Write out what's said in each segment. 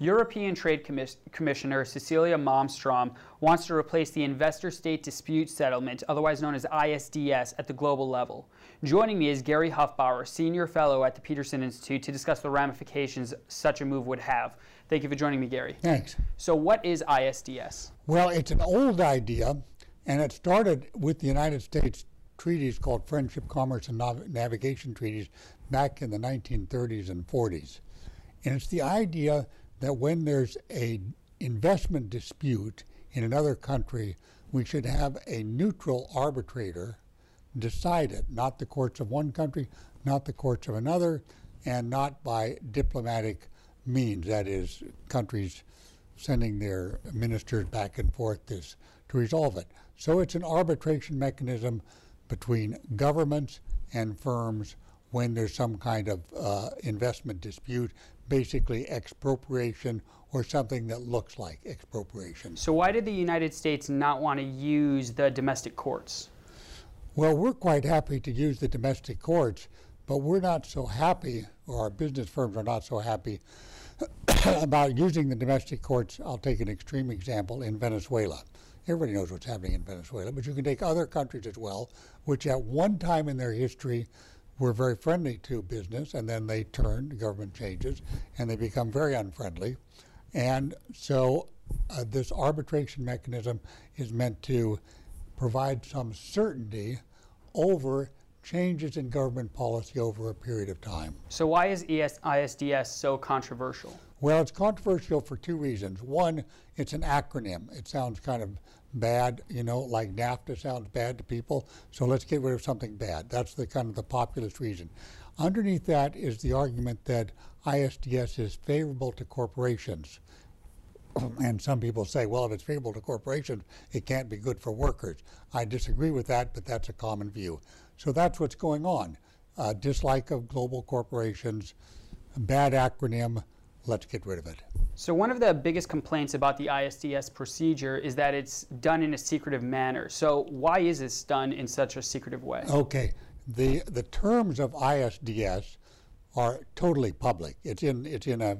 European Trade Commis- Commissioner Cecilia Malmstrom wants to replace the Investor State Dispute Settlement, otherwise known as ISDS, at the global level. Joining me is Gary Hufbauer, Senior Fellow at the Peterson Institute, to discuss the ramifications such a move would have. Thank you for joining me, Gary. Thanks. So, what is ISDS? Well, it's an old idea, and it started with the United States treaties called Friendship, Commerce, and Nav- Navigation Treaties back in the 1930s and 40s. And it's the idea that when there's a investment dispute in another country, we should have a neutral arbitrator decide it, not the courts of one country, not the courts of another, and not by diplomatic means, that is, countries sending their ministers back and forth this, to resolve it. So it's an arbitration mechanism between governments and firms when there's some kind of uh, investment dispute, basically expropriation or something that looks like expropriation. So, why did the United States not want to use the domestic courts? Well, we're quite happy to use the domestic courts, but we're not so happy, or our business firms are not so happy about using the domestic courts. I'll take an extreme example in Venezuela. Everybody knows what's happening in Venezuela, but you can take other countries as well, which at one time in their history were very friendly to business, and then they turn, the government changes, and they become very unfriendly. And so uh, this arbitration mechanism is meant to provide some certainty over changes in government policy over a period of time. So, why is ES- ISDS so controversial? Well, it's controversial for two reasons. One, it's an acronym. It sounds kind of bad, you know, like NAFTA sounds bad to people. So let's get rid of something bad. That's the kind of the populist reason. Underneath that is the argument that ISDS is favorable to corporations. And some people say, well, if it's favorable to corporations, it can't be good for workers. I disagree with that, but that's a common view. So that's what's going on. Uh, dislike of global corporations, bad acronym, let's get rid of it. So, one of the biggest complaints about the ISDS procedure is that it's done in a secretive manner. So, why is this done in such a secretive way? Okay. The, the terms of ISDS are totally public. It's in, it's in a,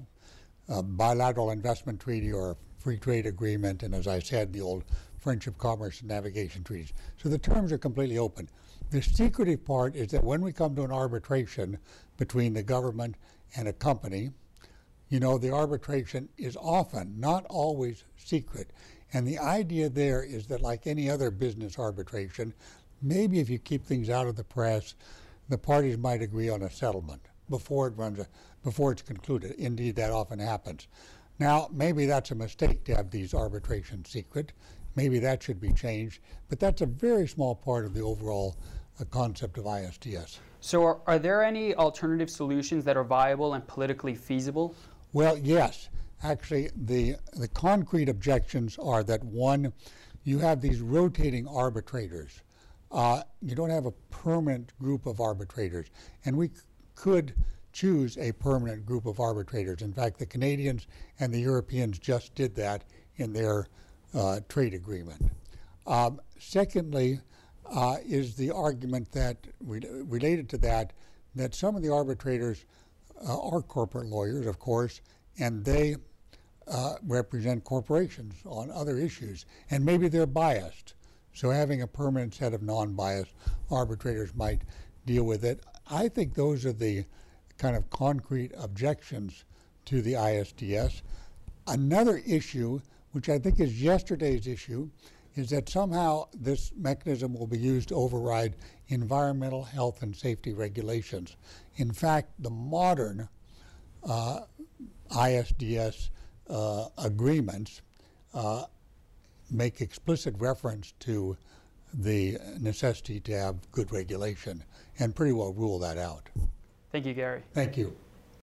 a bilateral investment treaty or a free trade agreement, and as I said, the old friendship, commerce, and navigation treaties. So the terms are completely open. The secretive part is that when we come to an arbitration between the government and a company, you know, the arbitration is often, not always, secret. And the idea there is that, like any other business arbitration, maybe if you keep things out of the press, the parties might agree on a settlement before it runs, before it's concluded. Indeed, that often happens. Now, maybe that's a mistake to have these arbitrations secret. Maybe that should be changed, but that's a very small part of the overall uh, concept of ISDS. So, are, are there any alternative solutions that are viable and politically feasible? Well, yes. Actually, the, the concrete objections are that one, you have these rotating arbitrators. Uh, you don't have a permanent group of arbitrators. And we could choose a permanent group of arbitrators. In fact, the Canadians and the Europeans just did that in their uh, trade agreement. Um, secondly, uh, is the argument that re- related to that that some of the arbitrators uh, are corporate lawyers, of course, and they uh, represent corporations on other issues, and maybe they're biased. So having a permanent set of non-biased arbitrators might deal with it. I think those are the kind of concrete objections to the ISDS. Another issue, which I think is yesterday's issue, is that somehow this mechanism will be used to override environmental health and safety regulations. In fact, the modern uh, ISDS uh, agreements uh, make explicit reference to the necessity to have good regulation and pretty well rule that out. Thank you, Gary. Thank you.